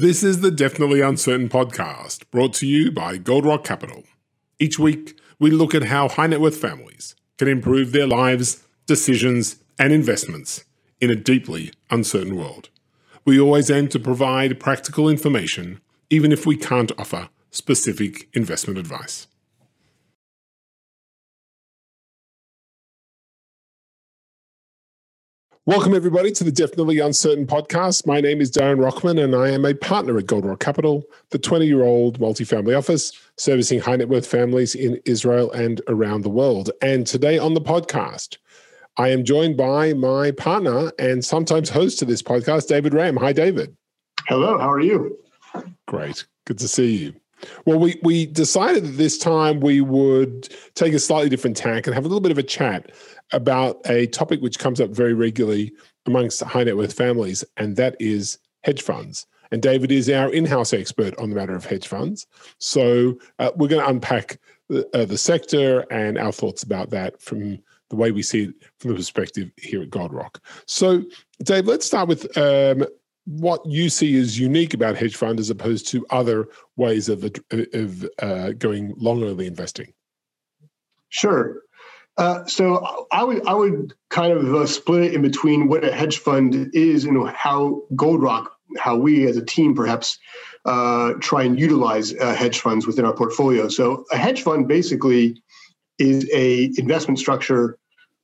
This is the Definitely Uncertain podcast, brought to you by Goldrock Capital. Each week, we look at how high net worth families can improve their lives, decisions, and investments in a deeply uncertain world. We always aim to provide practical information, even if we can't offer specific investment advice. Welcome, everybody, to the Definitely Uncertain podcast. My name is Darren Rockman, and I am a partner at Goldrock Capital, the 20 year old multifamily office servicing high net worth families in Israel and around the world. And today on the podcast, I am joined by my partner and sometimes host to this podcast, David Ram. Hi, David. Hello, how are you? Great. Good to see you. Well, we, we decided that this time we would take a slightly different tack and have a little bit of a chat about a topic which comes up very regularly amongst high net worth families, and that is hedge funds. And David is our in house expert on the matter of hedge funds. So uh, we're going to unpack the, uh, the sector and our thoughts about that from the way we see it from the perspective here at Goldrock. So, Dave, let's start with um, what you see as unique about hedge fund as opposed to other ways of, of uh, going long only investing. Sure. Uh, so I would I would kind of uh, split it in between what a hedge fund is and how Goldrock, how we as a team perhaps uh, try and utilize uh, hedge funds within our portfolio. So a hedge fund basically is a investment structure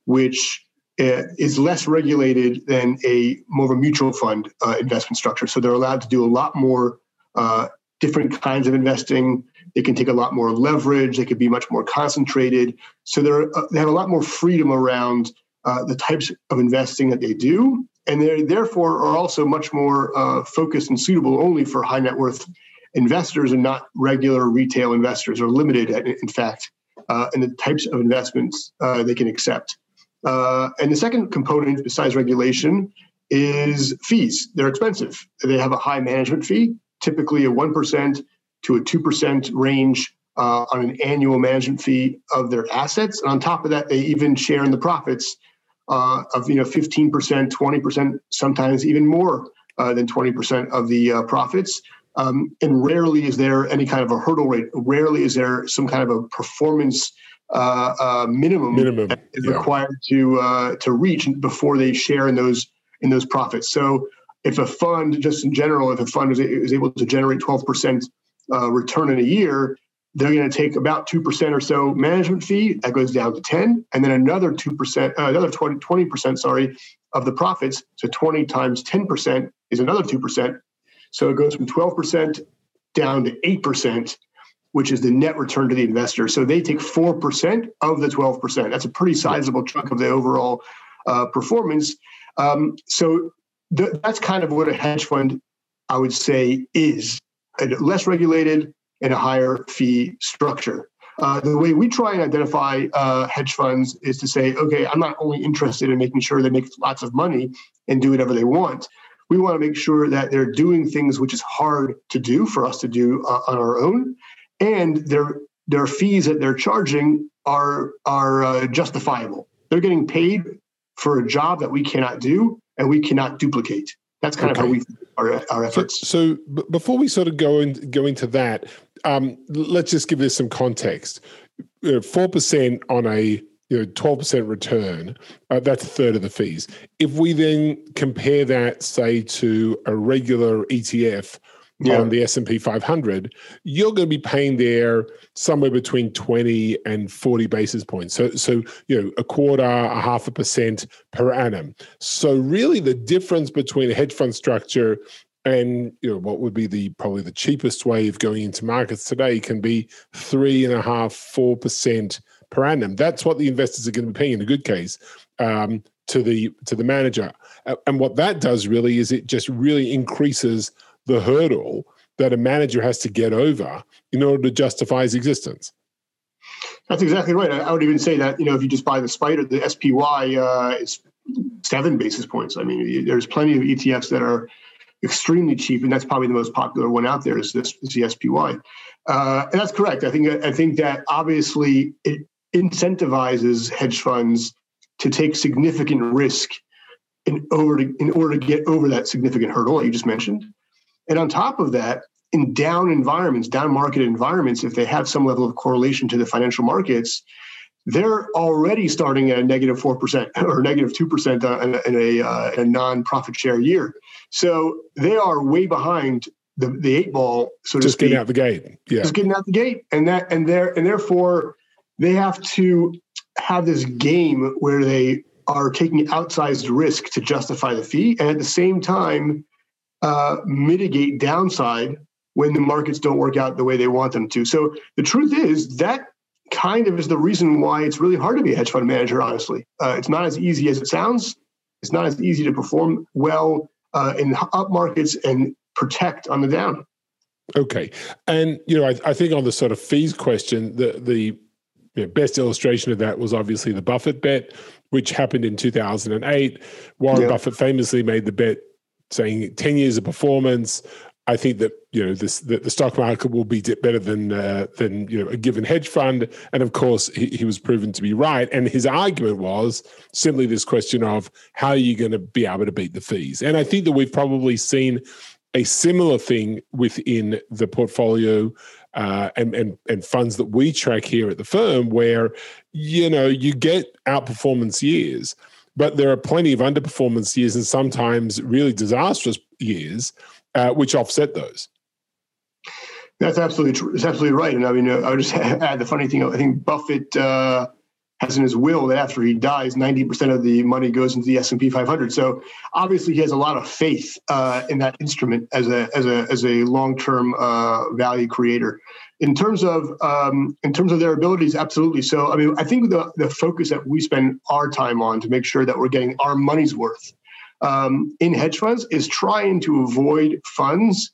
which is less regulated than a more of a mutual fund uh, investment structure. So they're allowed to do a lot more different kinds of investing they can take a lot more leverage. They can be much more concentrated. So they're, uh, they have a lot more freedom around uh, the types of investing that they do. And they therefore are also much more uh, focused and suitable only for high net worth investors and not regular retail investors or limited, in fact, uh, in the types of investments uh, they can accept. Uh, and the second component, besides regulation, is fees. They're expensive. They have a high management fee, typically a 1% to a 2% range uh, on an annual management fee of their assets. And on top of that, they even share in the profits uh, of you know 15%, 20%, sometimes even more uh, than 20% of the uh, profits. Um, and rarely is there any kind of a hurdle rate. Rarely is there some kind of a performance uh, uh, minimum, minimum is yeah. required to to reach before they share in those in those profits. So if a fund, just in general, if a fund is, is able to generate 12% uh, return in a year, they're going to take about 2% or so management fee that goes down to 10 and then another 2% uh, another 20, 20% sorry of the profits so 20 times 10% is another 2% so it goes from 12% down to 8% which is the net return to the investor. So they take 4% of the 12% that's a pretty sizable chunk of the overall uh, performance. Um, so th- that's kind of what a hedge fund i would say is a less regulated and a higher fee structure. Uh, the way we try and identify uh, hedge funds is to say, okay, I'm not only interested in making sure they make lots of money and do whatever they want. We want to make sure that they're doing things which is hard to do for us to do uh, on our own, and their their fees that they're charging are are uh, justifiable. They're getting paid for a job that we cannot do and we cannot duplicate. That's kind okay. of how we our, our efforts. So, so b- before we sort of go and go into that, um, let's just give this some context. Four percent on a you know twelve percent return. Uh, that's a third of the fees. If we then compare that, say, to a regular ETF yeah. on the S&P 500, you're going to be paying there somewhere between 20 and 40 basis points. So, so you know, a quarter, a half a percent per annum. So really the difference between a hedge fund structure and you know what would be the probably the cheapest way of going into markets today can be three and a half, four percent per annum. That's what the investors are going to be paying in a good case um, to the to the manager. And what that does really is it just really increases the hurdle that a manager has to get over in order to justify his existence. That's exactly right. I would even say that you know if you just buy the spider, the SPY uh, is seven basis points. I mean, there's plenty of ETFs that are extremely cheap, and that's probably the most popular one out there is this is the SPY. Uh, and that's correct. I think I think that obviously it incentivizes hedge funds to take significant risk in over to, in order to get over that significant hurdle that you just mentioned. And on top of that, in down environments, down market environments, if they have some level of correlation to the financial markets, they're already starting at a negative 4% or negative 2% in a, uh, a non-profit share year. So they are way behind the, the eight ball, so just getting out the gate. Yeah. Just getting out the gate. And that and there and therefore they have to have this game where they are taking outsized risk to justify the fee and at the same time uh, mitigate downside when the markets don't work out the way they want them to. So the truth is that kind of is the reason why it's really hard to be a hedge fund manager, honestly. Uh, it's not as easy as it sounds. It's not as easy to perform well uh, in up markets and protect on the down. Okay. And, you know, I, I think on the sort of fees question, the, the you know, best illustration of that was obviously the Buffett bet, which happened in 2008. Warren yeah. Buffett famously made the bet saying 10 years of performance, I think that you know this that the stock market will be better than uh, than you know a given hedge fund, and of course he, he, was proven to be right. And his argument was simply this question of how are you going to be able to beat the fees? And I think that we've probably seen a similar thing within the portfolio uh, and, and and funds that we track here at the firm, where you know you get outperformance years, but there are plenty of underperformance years and sometimes really disastrous years uh, which offset those. That's absolutely absolutely right. And I mean, uh, I would just add the funny thing. I think Buffett uh, has in his will that after he dies, ninety percent of the money goes into the S and P 500. So obviously, he has a lot of faith uh, in that instrument as a as a as a long term uh, value creator. In terms of um, in terms of their abilities, absolutely. So I mean, I think the the focus that we spend our time on to make sure that we're getting our money's worth um, in hedge funds is trying to avoid funds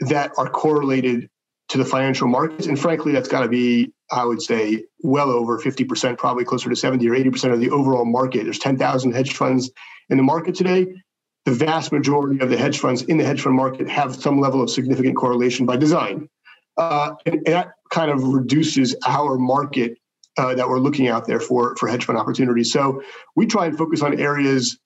that are correlated to the financial markets. And frankly, that's got to be, I would say, well over 50%, probably closer to 70 or 80% of the overall market. There's 10,000 hedge funds in the market today. The vast majority of the hedge funds in the hedge fund market have some level of significant correlation by design. Uh, and, and, that kind of reduces our market uh, that we're looking out there for, for hedge fund opportunities. So we try and focus on areas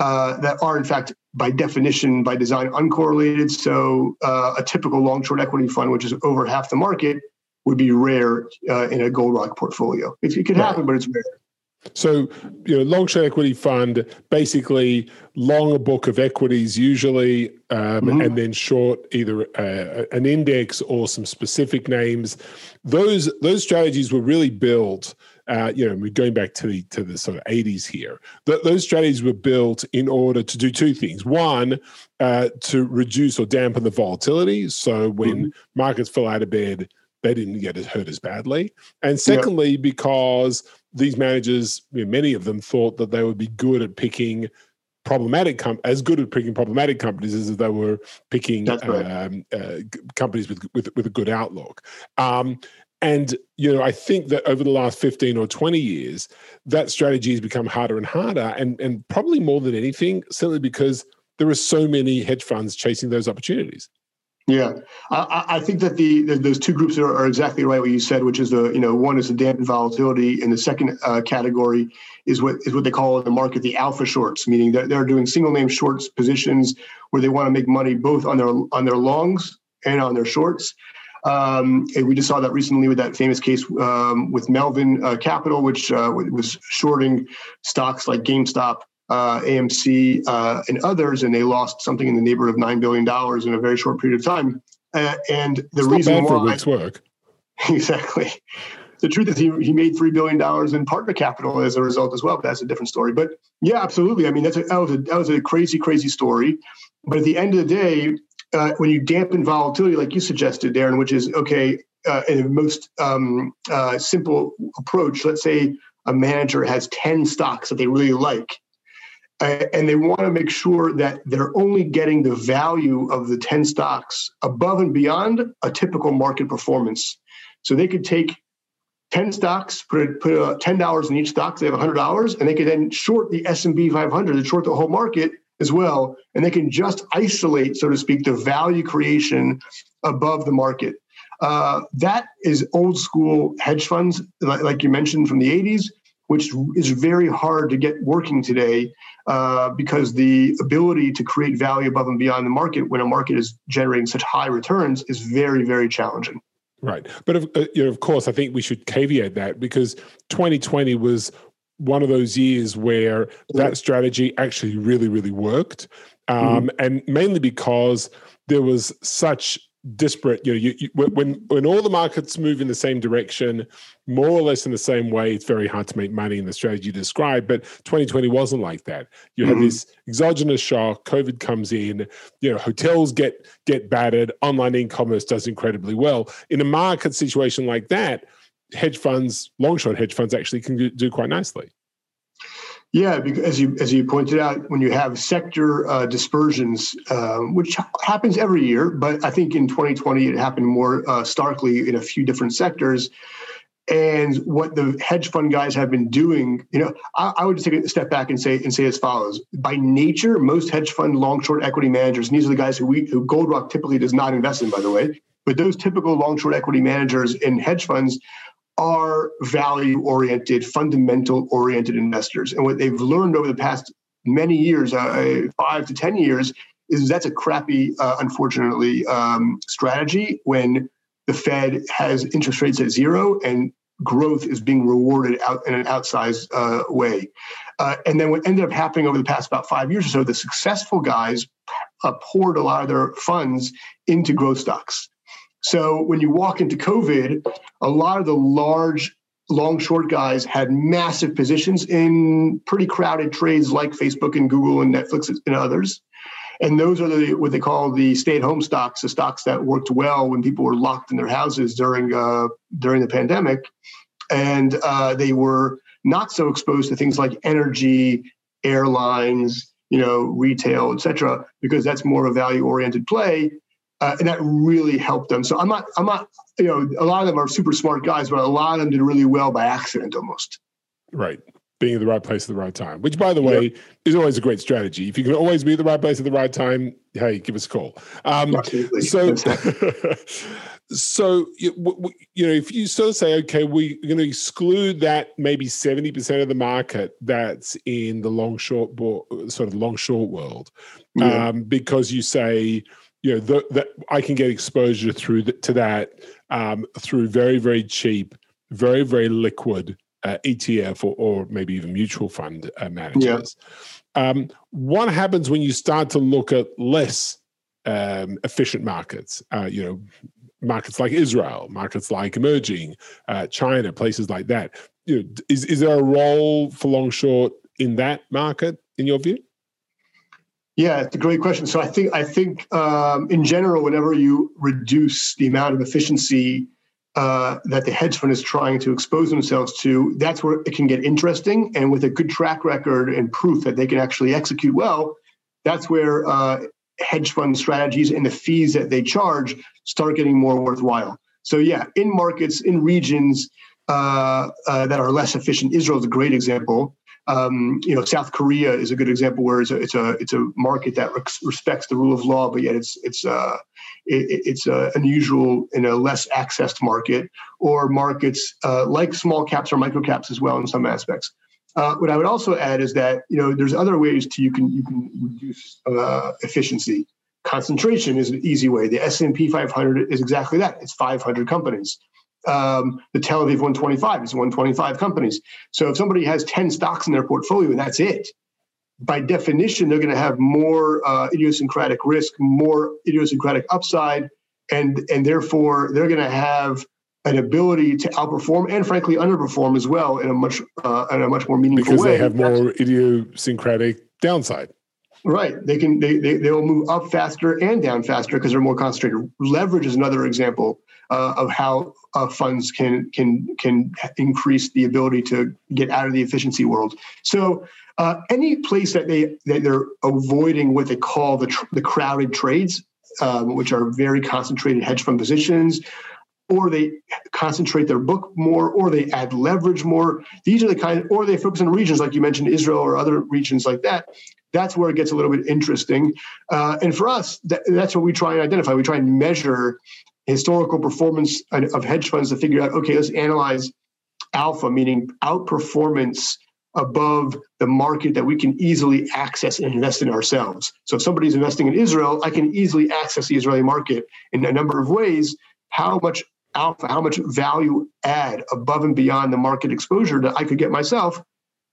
uh, that are in fact by definition by design uncorrelated so uh, a typical long short equity fund which is over half the market would be rare uh, in a Goldrock portfolio it, it could right. happen but it's rare so, you know, long short equity fund, basically long a book of equities, usually, um, mm-hmm. and then short either uh, an index or some specific names. Those those strategies were really built uh, you know, we're going back to the to the sort of 80s here. Th- those strategies were built in order to do two things. One, uh, to reduce or dampen the volatility. So when mm-hmm. markets fell out of bed, they didn't get hurt as badly. And secondly, yep. because these managers, you know, many of them thought that they would be good at picking problematic com- as good at picking problematic companies as they were picking right. um, uh, companies with, with with a good outlook. Um, and you know, I think that over the last 15 or 20 years, that strategy has become harder and harder, and and probably more than anything, simply because there are so many hedge funds chasing those opportunities. Yeah, I, I think that the, the, those two groups are, are, exactly right. What you said, which is the you know one is the dampened volatility, and the second uh, category is what is what they call in the market the alpha shorts, meaning that they're doing single name shorts positions where they want to make money both on their on their longs and on their shorts. Um, we just saw that recently with that famous case um, with Melvin uh, Capital, which uh, was shorting stocks like GameStop, uh, AMC, uh, and others, and they lost something in the neighborhood of nine billion dollars in a very short period of time. Uh, and the it's reason why, for work. exactly. The truth is, he, he made three billion dollars in partner capital as a result as well. But that's a different story. But yeah, absolutely. I mean, that's a, that was a that was a crazy, crazy story. But at the end of the day, uh, when you dampen volatility, like you suggested, Darren, which is okay, uh, in the most um, uh, simple approach, let's say a manager has 10 stocks that they really like, and they want to make sure that they're only getting the value of the 10 stocks above and beyond a typical market performance. So they could take 10 stocks, put, put uh, $10 in each stock, they have $100, and they could then short the S&P 500 and short the whole market as well. And they can just isolate, so to speak, the value creation above the market. Uh, that is old school hedge funds, like, like, you mentioned from the 80s, which is very hard to get working today uh, because the ability to create value above and beyond the market when a market is generating such high returns is very, very challenging. Right, but of, uh, you know, of course, I think we should caveat that because 2020 was one of those years where that strategy actually really, really worked, um, mm-hmm. and mainly because there was such disparate you know you, you, when when all the markets move in the same direction more or less in the same way it's very hard to make money in the strategy you described but 2020 wasn't like that. You mm-hmm. had this exogenous shock covid comes in you know hotels get get battered online e-commerce does incredibly well. In a market situation like that hedge funds long short hedge funds actually can do, do quite nicely yeah, because as you as you pointed out, when you have sector uh, dispersions, um, which happens every year, but I think in 2020 it happened more uh, starkly in a few different sectors. And what the hedge fund guys have been doing, you know, I, I would just take a step back and say and say as follows: By nature, most hedge fund long short equity managers, and these are the guys who we who Goldrock typically does not invest in, by the way, but those typical long short equity managers in hedge funds are value oriented, fundamental oriented investors. And what they've learned over the past many years, uh, five to 10 years, is that's a crappy, uh, unfortunately, um, strategy when the Fed has interest rates at zero and growth is being rewarded out in an outsized uh, way. Uh, and then what ended up happening over the past about five years or so, the successful guys uh, poured a lot of their funds into growth stocks. So when you walk into COVID, a lot of the large long short guys had massive positions in pretty crowded trades like Facebook and Google and Netflix and others. And those are the what they call the stay-at-home stocks, the stocks that worked well when people were locked in their houses during uh, during the pandemic, and uh, they were not so exposed to things like energy, airlines, you know, retail, et cetera, because that's more of a value-oriented play uh, and that really helped them. So I'm not, I'm not, you know, a lot of them are super smart guys, but a lot of them did really well by accident almost. Right. Being in the right place at the right time, which, by the way, yep. is always a great strategy. If you can always be at the right place at the right time, hey, give us a call. Um, Absolutely. So, so you, you know, if you sort of say, okay, we're going to exclude that maybe seventy percent of the market that's in the long short, sort of long short world, yeah. um, because you say you know that I can get exposure through the, to that um, through very very cheap, very very liquid uh, ETF or, or, maybe even mutual fund uh, managers. Yeah. Um, what happens when you start to look at less um, efficient markets? Uh, you know, markets like Israel, markets like emerging uh, China, places like that. You know, is is there a role for long short in that market in your view? Yeah, it's a great question. So I think I think um, in general, whenever you reduce the amount of efficiency uh, that the hedge fund is trying to expose themselves to, that's where it can get interesting. And with a good track record and proof that they can actually execute well, that's where uh, hedge fund strategies and the fees that they charge start getting more worthwhile. So yeah, in markets, in regions uh, uh that are less efficient, Israel is a great example. Um, you know, South Korea is a good example where it's a it's a it's a market that respects the rule of law, but yet it's it's uh, it, it's uh, unusual in a less accessed market, or markets uh, like small caps or micro caps as well in some aspects. Uh, what I would also add is that you know there's other ways to you can you can reduce uh, efficiency. Concentration is an easy way. The S and P 500 is exactly that. It's 500 companies um, the Tel Aviv 125 is 125 companies. So if somebody has 10 stocks in their portfolio and that's it, by definition, they're going to have more uh, idiosyncratic risk, more idiosyncratic upside, and and therefore they're going to have an ability to outperform and frankly underperform as well in a much uh, in a much more meaningful because way. Because they have more idiosyncratic downside. Right. They can they, they they will move up faster and down faster because they're more concentrated. Leverage is another example uh, of how uh, funds can can can increase the ability to get out of the efficiency world. So uh, any place that they that they're avoiding what they call the tr- the crowded trades, um, which are very concentrated hedge fund positions, or they concentrate their book more, or they add leverage more. These are the kind, or they focus on regions like you mentioned, Israel or other regions like that. That's where it gets a little bit interesting. Uh, and for us, that, that's what we try and identify. We try and measure historical performance of hedge funds to figure out okay let's analyze alpha meaning outperformance above the market that we can easily access and invest in ourselves. So if somebody's investing in Israel, I can easily access the Israeli market in a number of ways. How much alpha, how much value add above and beyond the market exposure that I could get myself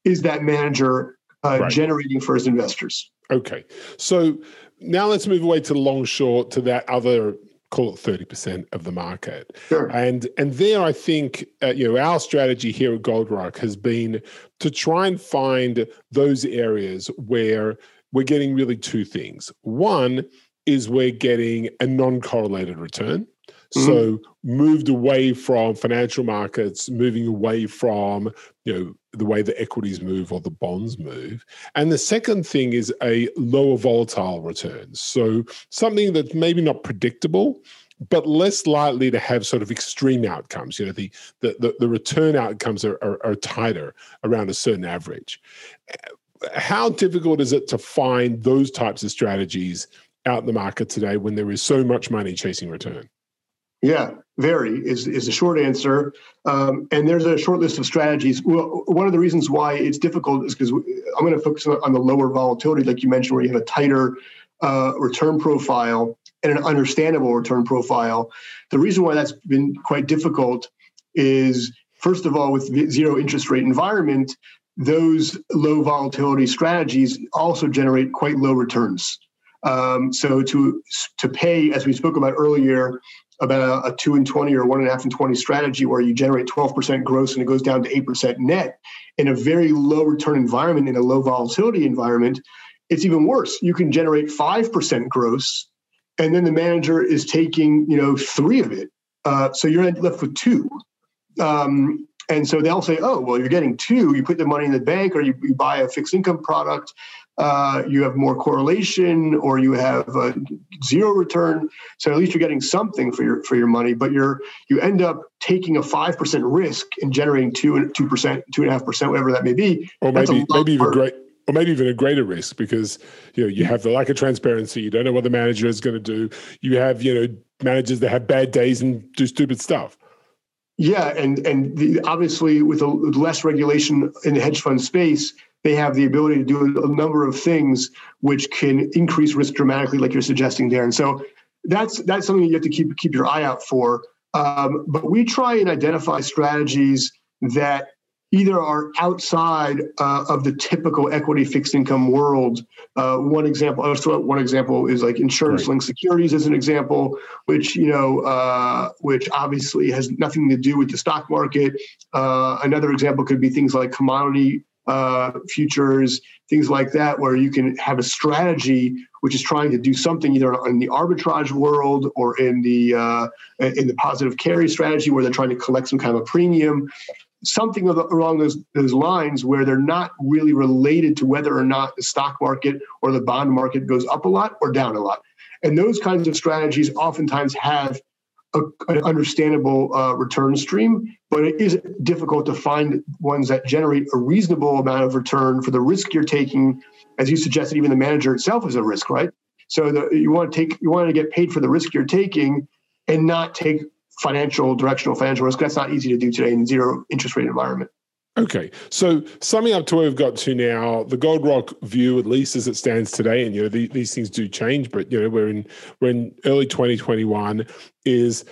is that manager uh, right. generating for his investors? Okay. So now let's move away to long short to that other call it 30% of the market. Sure. And and there I think uh, you know our strategy here at Goldrock has been to try and find those areas where we're getting really two things. One is we're getting a non-correlated return. Mm-hmm. So moved away from financial markets, moving away from you know the way the equities move or the bonds move. And the second thing is a lower volatile return. So something that's maybe not predictable, but less likely to have sort of extreme outcomes. You know, the the the, the return outcomes are, are, are tighter around a certain average. How difficult is it to find those types of strategies out in the market today when there is so much money chasing return? Yeah, very is is the short answer. Um, and there's a short list of strategies. Well, one of the reasons why it's difficult is because I'm going to focus on the lower volatility, like you mentioned, where you have a tighter uh, return profile and an understandable return profile. The reason why that's been quite difficult is, first of all, with zero interest rate environment, those low volatility strategies also generate quite low returns. Um, so to to pay, as we spoke about earlier, about a, a, two and 20 or one and a half and 20 strategy where you generate 12% gross and it goes down to 8% net in a very low return environment, in a low volatility environment, it's even worse. You can generate 5% gross and then the manager is taking, you know, three of it. Uh, so you're left with two. Um, and so they'll say, oh, well, you're getting two. You put the money in the bank or you, you buy a fixed income product uh, you have more correlation or you have uh, zero return. So at least you're getting something for your for your money, but you're you end up taking a five percent risk and generating two two percent, two and a half percent, whatever that may be. Or maybe maybe even great. Or maybe even a greater risk because you know you have the lack of transparency. You don't know what the manager is going to do. You have you know managers that have bad days and do stupid stuff. Yeah, and and the, obviously with a, less regulation in the hedge fund space, they have the ability to do a number of things which can increase risk dramatically, like you're suggesting there. And so that's that's something you have to keep keep your eye out for. Um, but we try and identify strategies that either are outside uh, of the typical equity fixed income world. Uh, one example, I'll throw out one example is like insurance linked securities as an example, which you know, uh, which obviously has nothing to do with the stock market. Uh, another example could be things like commodity uh, futures, things like that, where you can have a strategy which is trying to do something either in the arbitrage world or in the uh, in the positive carry strategy, where they're trying to collect some kind of a premium, something along those those lines, where they're not really related to whether or not the stock market or the bond market goes up a lot or down a lot. And those kinds of strategies oftentimes have a, an understandable uh, return stream, but it is difficult to find ones that generate a reasonable amount of return for the risk you're taking. As you suggested, even the manager itself is a risk, right? So the, you want to take, you want to get paid for the risk you're taking, and not take financial directional financial risk. That's not easy to do today in zero interest rate environment. Okay, so summing up to where we've got to now, the Goldrock view, at least as it stands today, and you know the, these things do change, but you know we're in we're in early 2021. Is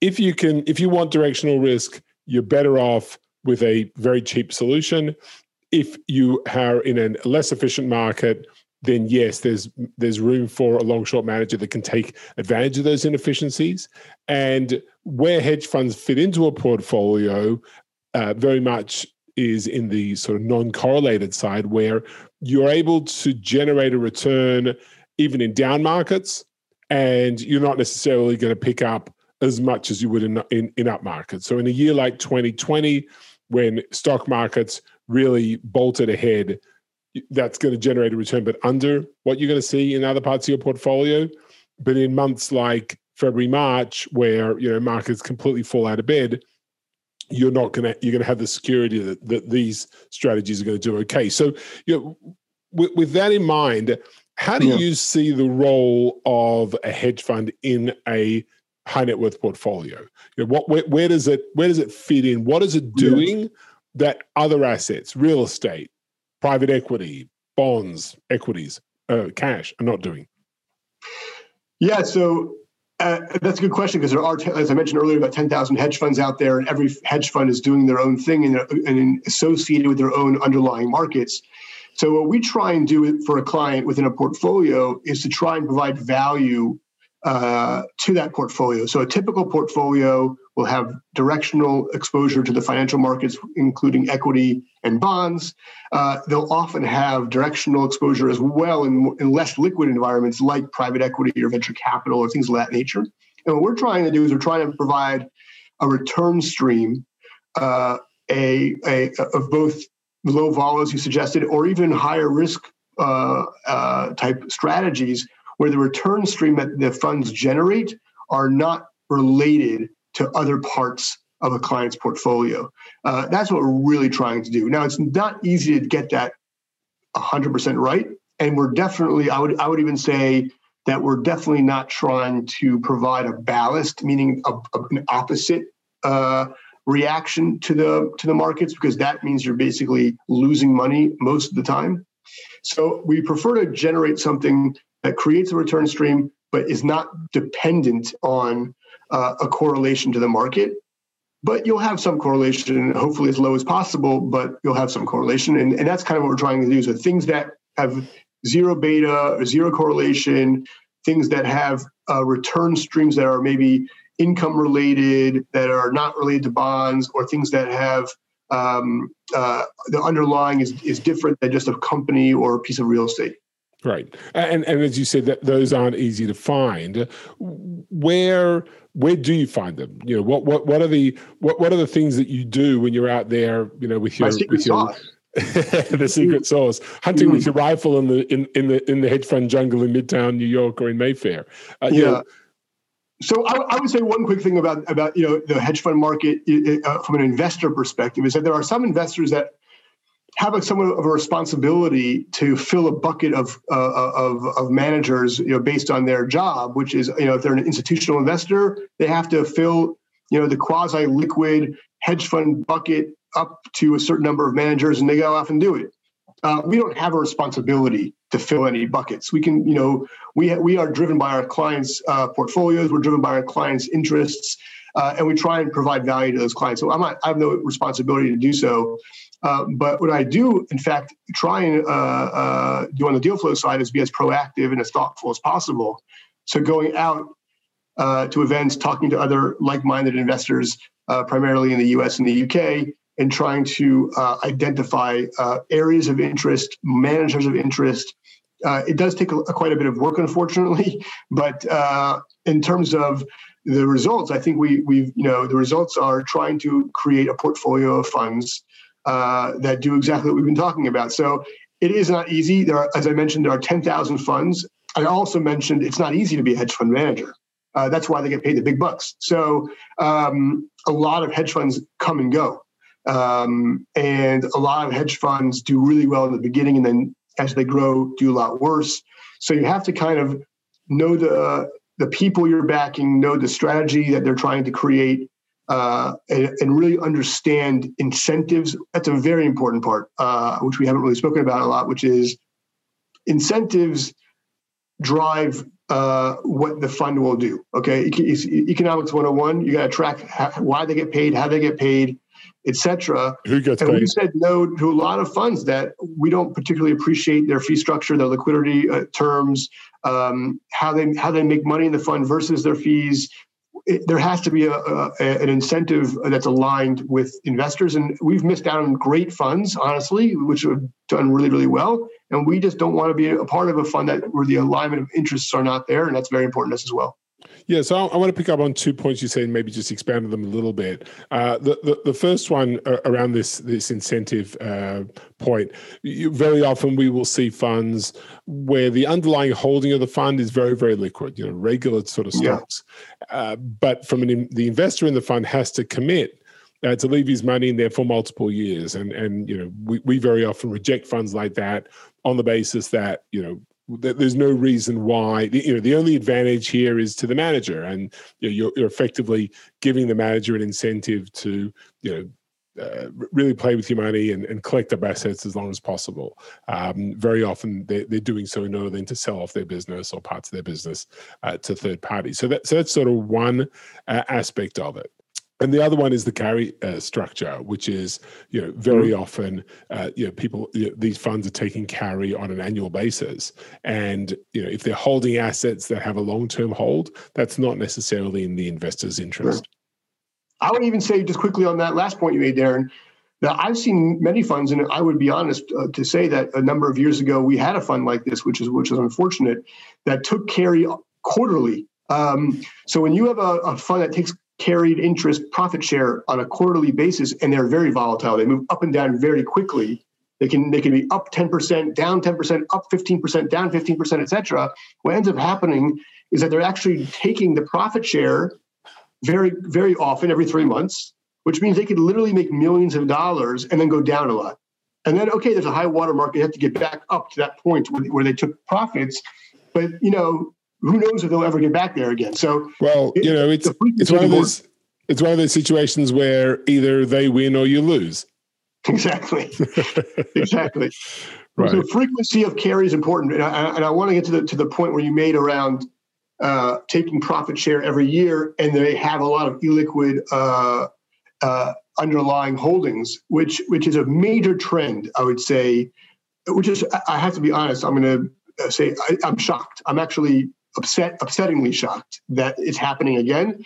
if you can, if you want directional risk, you're better off with a very cheap solution. If you are in a less efficient market, then yes, there's there's room for a long short manager that can take advantage of those inefficiencies. And where hedge funds fit into a portfolio, uh, very much is in the sort of non-correlated side where you're able to generate a return even in down markets and you're not necessarily going to pick up as much as you would in, in, in up markets. So in a year like 2020, when stock markets really bolted ahead, that's going to generate a return, but under what you're going to see in other parts of your portfolio. But in months like February, March, where you know markets completely fall out of bed, you're not going to you're going to have the security that, that these strategies are going to do okay. So, you know, with, with that in mind, how do yeah. you see the role of a hedge fund in a high net worth portfolio? You know, what where, where, does it where does it fit in? What is it doing? Yeah. that other assets, real estate, private equity, bonds, equities, uh, cash are not doing? Yeah, so uh, that's a good question because there are, as I mentioned earlier, about 10,000 hedge funds out there, and every hedge fund is doing their own thing and, and associated with their own underlying markets. So, what we try and do for a client within a portfolio is to try and provide value uh, to that portfolio. So, a typical portfolio will have directional exposure to the financial markets, including equity and bonds. Uh, they'll often have directional exposure as well in, in, less liquid environments like private equity or venture capital or things of that nature. And what we're trying to do is we're trying to provide a return stream, uh, a, a, of both low vol, as you suggested, or even higher risk uh, uh, type strategies where the return stream that the funds generate are not related to other parts of a client's portfolio. Uh, that's what we're really trying to do. Now, it's not easy to get that 100% right, and we're definitely, I would, I would even say that we're definitely not trying to provide a ballast, meaning a, a, an opposite uh, reaction to the to the markets, because that means you're basically losing money most of the time. So we prefer to generate something that creates a return stream, but is not dependent on uh, a correlation to the market. But you'll have some correlation, hopefully as low as possible, but you'll have some correlation. And, and that's kind of what we're trying to do. So things that have zero beta zero correlation, things that have uh, return streams that are maybe income related, that are not related to bonds, or things that have um, uh, the underlying is, is different than just a company or a piece of real estate. Right, and and as you said, that those aren't easy to find. Where where do you find them? You know, what what what are the what what are the things that you do when you're out there? You know, with your with your the secret sauce, hunting with your rifle in the in, in the in the hedge fund jungle in Midtown New York or in Mayfair. Uh, yeah. Know, so I, I, would say one quick thing about about you know the hedge fund market uh, from an investor perspective is that there are some investors that have somewhat of a responsibility to fill a bucket of, uh, of, of managers, you know, based on their job, which is, you know, if they're an institutional investor, they have to fill, you know, the quasi liquid hedge fund bucket up to a certain number of managers and they go off and do it. Uh, we don't have a responsibility to fill any buckets. We can, you know, we, ha- we are driven by our clients' uh, portfolios. We're driven by our clients' interests, uh, and we try and provide value to those clients. So I'm not, I have no responsibility to do so. Uh, but what I do, in fact, try and uh, uh, do on the deal flow side is be as proactive and as thoughtful as possible. So going out uh, to events, talking to other like-minded investors, uh, primarily in the U.S. and the U.K., and trying to identify areas of interest, managers of interest. it does take a, a, quite a bit of work, unfortunately, but in terms of the results, I think we we you know the results are trying to create a portfolio of funds uh, that do exactly what we've been talking about. So it is not easy. There are, as I mentioned, there are 10,000 funds. I also mentioned it's not easy to be a hedge fund manager. Uh, that's why they get paid the big bucks. So um, a lot of hedge funds come and go. Um, and a lot of hedge funds do really well in the beginning and then as they grow do a lot worse. So you have to kind of know the the people you're backing, know the strategy that they're trying to create, uh, and, and, really understand incentives. That's a very important part, uh, which we haven't really spoken about a lot, which is incentives drive uh, what the fund will do. Okay, economics 101. You got to track how, why they get paid, how they get paid, etc. Who gets and paid? we said no to a lot of funds that we don't particularly appreciate their fee structure, their liquidity uh, terms, um, how they how they make money in the fund versus their fees, it, there has to be a, a, an incentive that's aligned with investors. And we've missed out on great funds, honestly, which have done really, really well. And we just don't want to be a part of a fund that where the alignment of interests are not there. And that's very important to us as well. Yeah, so I, I, want to pick up on two points you said, and maybe just expand on them a little bit. Uh, the, the, the first one uh, around this this incentive uh, point. You, very often we will see funds where the underlying holding of the fund is very very liquid, you know, regular sort of stocks. Yeah. Uh, but from an, the investor in the fund has to commit uh, to leave his money in there for multiple years. And and you know, we, we very often reject funds like that on the basis that you know there's no reason why you know the only advantage here is to the manager and you know, you're, you're effectively giving the manager an incentive to you know uh, really play with your money and, and, collect up assets as long as possible. Um, very often they're, they're, doing so in order then to sell off their business or parts of their business uh, to third parties. So, that, so that's sort of one uh, aspect of it. And the other one is the carry uh, structure, which is you know very mm-hmm. often uh, you know people you know, these funds are taking carry on an annual basis, and you know if they're holding assets that have a long term hold, that's not necessarily in the investor's interest. I would even say just quickly on that last point you made, Darren. That I've seen many funds, and I would be honest uh, to say that a number of years ago we had a fund like this, which is which is unfortunate, that took carry quarterly. Um, so when you have a, a fund that takes carried interest profit share on a quarterly basis, and they're very volatile. They move up and down very quickly. They can they can be up 10%, down 10%, up 15%, down 15%, etc. What ends up happening is that they're actually taking the profit share very, very often, every three months, which means they could literally make millions of dollars and then go down a lot. And then, okay, there's a high water mark. They have to get back up to that point where, where they took profits. But you know, who knows if they'll ever get back there again? So, well, it, you know, it's it's one of those it's one of those situations where either they win or you lose. Exactly, exactly. right. So frequency of carry is important, and I, and I want to get to the to the point where you made around uh, taking profit share every year, and they have a lot of illiquid uh, uh, underlying holdings, which which is a major trend, I would say. Which is, I have to be honest, I'm going to say I, I'm shocked. I'm actually upset, upsettingly shocked that it's happening again.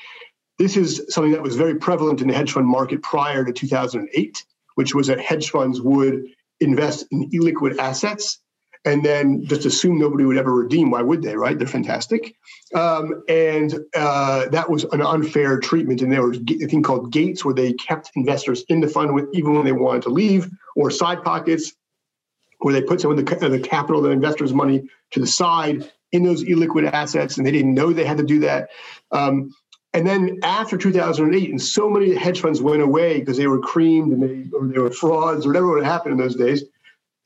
This is something that was very prevalent in the hedge fund market prior to 2008, which was that hedge funds would invest in illiquid assets and then just assume nobody would ever redeem. Why would they, right? They're fantastic. Um, and uh, that was an unfair treatment. And there was a thing called gates where they kept investors in the fund with, even when they wanted to leave, or side pockets where they put some of the, the capital, the investors' money to the side in those illiquid assets, and they didn't know they had to do that. Um, and then after 2008, and so many hedge funds went away because they were creamed and they or they were frauds or whatever would happen in those days.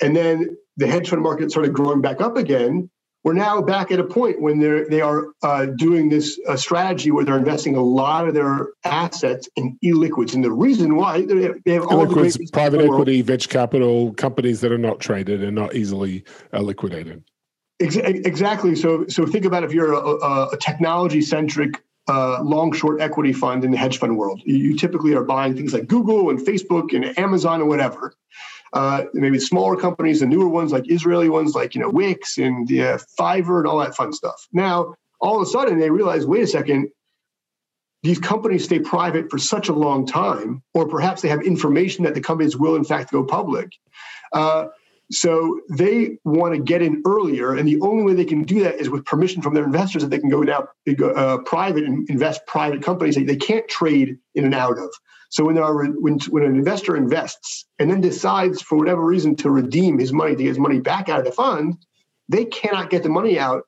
And then the hedge fund market started growing back up again. We're now back at a point when they're they are uh, doing this uh, strategy where they're investing a lot of their assets in illiquids, and the reason why they have, they have all illiquids, private equity, venture capital companies that are not traded and not easily uh, liquidated. Exactly. So, so think about if you're a, a technology centric uh, long short equity fund in the hedge fund world. You typically are buying things like Google and Facebook and Amazon and whatever. Uh, maybe smaller companies, the newer ones like Israeli ones like you know Wix and uh, Fiverr and all that fun stuff. Now, all of a sudden, they realize, wait a second, these companies stay private for such a long time, or perhaps they have information that the companies will in fact go public. Uh, so they want to get in earlier, and the only way they can do that is with permission from their investors that they can go go, uh, private and invest private companies that they can't trade in and out of. So when there are when when an investor invests and then decides for whatever reason to redeem his money to get his money back out of the fund, they cannot get the money out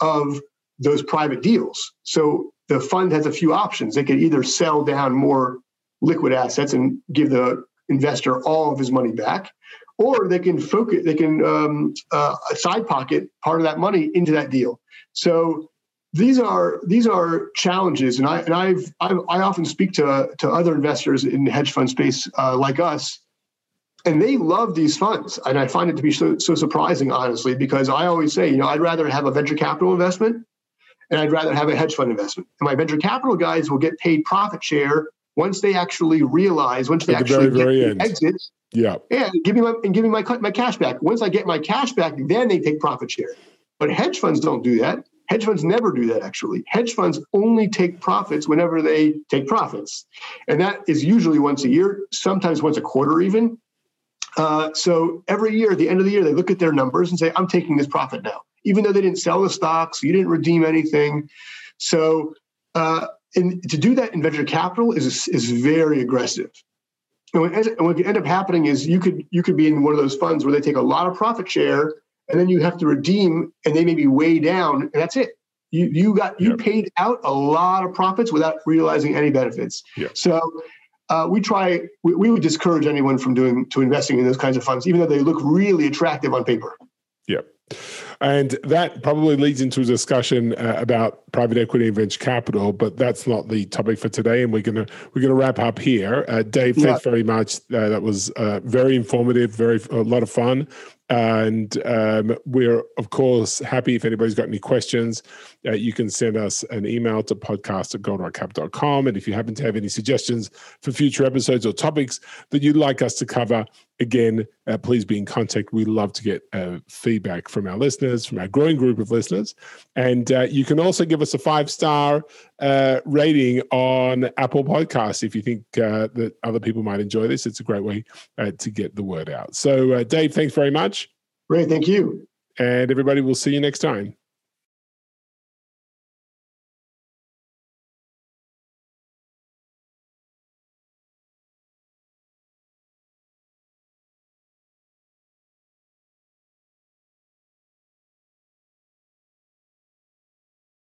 of those private deals. So the fund has a few options. They could either sell down more liquid assets and give the investor all of his money back, or they can focus, they can um, uh, side pocket part of that money into that deal. So these are these are challenges, and I and I've, I've i often speak to to other investors in the hedge fund space uh, like us, and they love these funds, and I find it to be so so surprising, honestly, because I always say, you know, I'd rather have a venture capital investment, and I'd rather have a hedge fund investment. And my venture capital guys will get paid profit share once they actually realize, once they At actually the very, very exit, yeah, and give me my and give me my my cash back. Once I get my cash back, then they take profit share. But hedge funds don't do that. Hedge funds never do that. Actually, hedge funds only take profits whenever they take profits, and that is usually once a year, sometimes once a quarter, even. Uh, so every year, at the end of the year, they look at their numbers and say, "I'm taking this profit now," even though they didn't sell the stocks, you didn't redeem anything. So uh, and to do that in venture capital is is very aggressive. And what, what can end up happening is you could you could be in one of those funds where they take a lot of profit share and then you have to redeem and they may be way down and that's it. You you got you yep. paid out a lot of profits without realizing any benefits. Yep. So uh, we try we, we would discourage anyone from doing to investing in those kinds of funds, even though they look really attractive on paper. Yep. And that probably leads into a discussion uh, about private equity and venture capital, but that's not the topic for today. And we're gonna we're gonna wrap up here. Uh, Dave, yeah. thanks very much. Uh, that was uh, very informative, very a lot of fun. And um, we're, of course, happy if anybody's got any questions. Uh, you can send us an email to podcast at goldrockcap.com. And if you happen to have any suggestions for future episodes or topics that you'd like us to cover, again, uh, please be in contact. We love to get uh, feedback from our listeners, from our growing group of listeners. And uh, you can also give us a five star uh, rating on Apple Podcasts if you think uh, that other people might enjoy this. It's a great way to get the word out. So, Dave, thanks very much. Great. Thank you. And everybody, we'll see you next time.